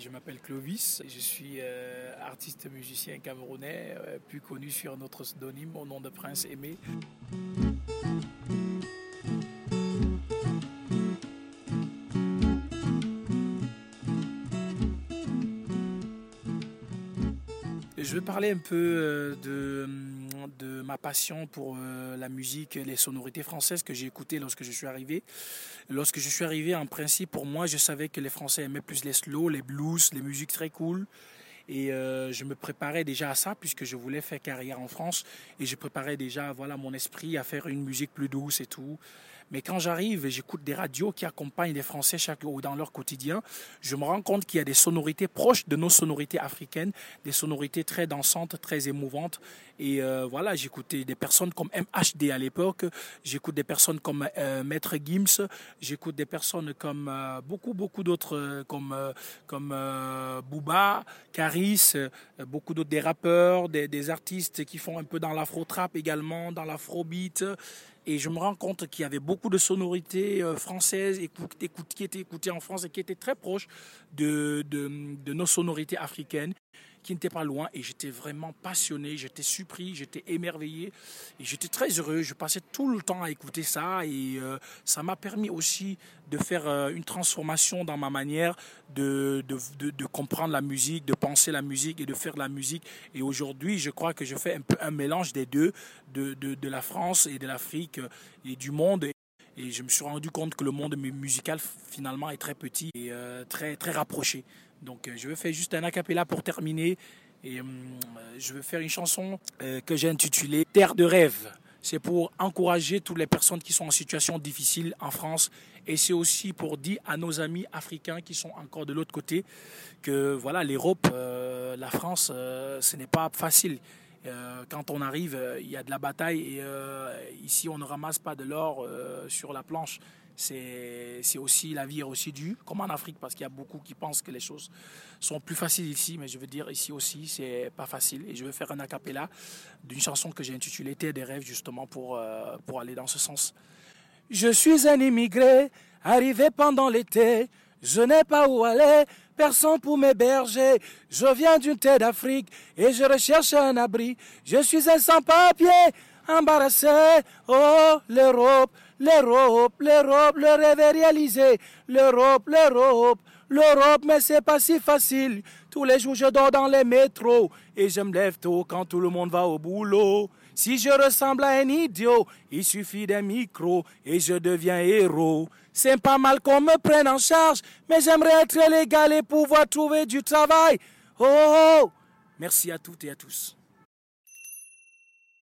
Je m'appelle Clovis, je suis euh, artiste musicien camerounais, euh, plus connu sur notre pseudonyme au nom de Prince Aimé. Je vais parler un peu euh, de, ma passion pour euh, la musique, les sonorités françaises que j'ai écoutées lorsque je suis arrivé. Lorsque je suis arrivé, en principe, pour moi, je savais que les Français aimaient plus les slow, les blues, les musiques très cool. Et euh, je me préparais déjà à ça puisque je voulais faire carrière en France et je préparais déjà voilà mon esprit à faire une musique plus douce et tout. Mais quand j'arrive et j'écoute des radios qui accompagnent les Français chaque jour dans leur quotidien, je me rends compte qu'il y a des sonorités proches de nos sonorités africaines, des sonorités très dansantes, très émouvantes. Et euh, voilà, j'écoutais des personnes comme MHD à l'époque, j'écoute des personnes comme euh, Maître Gims, j'écoute des personnes comme beaucoup, beaucoup d'autres, comme, comme Booba, euh, beaucoup d'autres des rappeurs, des, artistes qui font un peu dans l'afro-trap également, dans l'afro-beat. Et je me rends compte qu'il y avait beaucoup de sonorités euh, françaises qui étaient écoutées en France et qui étaient très proches de, de nos sonorités africaines qui n'était pas loin et j'étais vraiment passionné, j'étais surpris, j'étais émerveillé et j'étais très heureux. Je passais tout le temps à écouter ça et euh, ça m'a permis aussi de faire euh, une transformation dans ma manière de, de, de, comprendre la musique, de penser la musique et de faire la musique. Et aujourd'hui, je crois que je fais un peu un mélange des deux, de, de la France et de l'Afrique et du monde. Et je me suis rendu compte que le monde musical finalement est très petit et euh, très, très rapproché. Donc euh, je vais faire juste un acapella pour terminer. Et euh, je vais faire une chanson que j'ai intitulée Terre de rêve. C'est pour encourager toutes les personnes qui sont en situation difficile en France. Et c'est aussi pour dire à nos amis africains qui sont encore de l'autre côté que voilà, l'Europe, la France, ce n'est pas facile. Euh, quand on arrive, euh, il y a de la bataille et euh, ici on ne ramasse pas de l'or sur la planche. C'est aussi la vie est aussi dure, comme en Afrique, parce qu'il y a beaucoup qui pensent que les choses sont plus faciles ici, mais je veux dire ici aussi c'est pas facile. Et je vais faire un acapella d'une chanson que j'ai intitulée Terre des rêves justement pour pour aller dans ce sens. Je suis un immigré arrivé pendant l'été. Je n'ai pas où aller, personne pour m'héberger. Je viens d'une terre d'Afrique et je recherche un abri. Je suis un sans-papier, embarrassé. Oh, l'Europe, l'Europe, l'Europe, le rêve réalisé. L'Europe, l'Europe, l'Europe, mais c'est pas si facile. Tous les jours je dors dans les métros et je me lève tôt quand tout le monde va au boulot. Si je ressemble à un idiot, il suffit d'un micro et je deviens héros. C'est pas mal qu'on me prenne en charge, mais j'aimerais être légal et pouvoir trouver du travail. Oh, oh, oh. Merci à toutes et à tous.